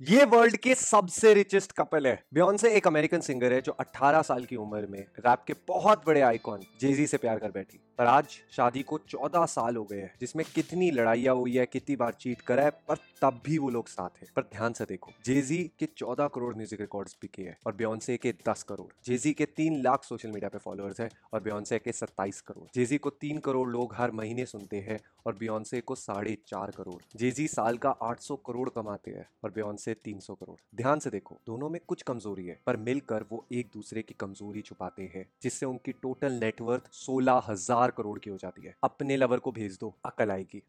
ये वर्ल्ड के सबसे रिचेस्ट कपल है। बियॉन्से एक अमेरिकन सिंगर है जो 18 साल की उम्र में रैप के बहुत बड़े आइकॉन जेजी से प्यार कर बैठी। पर आज शादी को 14 साल हो गए हैं, जिसमें कितनी लड़ाइयाँ हुई है, कितनी बार चीट करा है, पर तब भी वो लोग साथ हैं। पर ध्यान से देखो जेजी के 14 करोड़ म्यूज़िक रिकॉर्ड्स बिके हैं और बियॉन्से के 10 करोड़। जेजी के 3 लाख सोशल मीडिया पे फॉलोअर्स है और बियॉन्से के 27 करोड़। जेजी को 3 करोड़ लोग हर महीने सुनते हैं और बियॉन्से को साढ़े चार करोड़। जेजी साल का 800 करोड़ कमाते हैं और बियॉन्से 300 करोड़। ध्यान से देखो, दोनों में कुछ कमज़ोरी है, पर मिलकर वो एक दूसरे की कमज़ोरी छुपाते हैं, जिससे उनकी टोटल नेटवर्थ सोलह हज़ार करोड़ की हो जाती है। अपने लवर को भेज दो, अकल आएगी।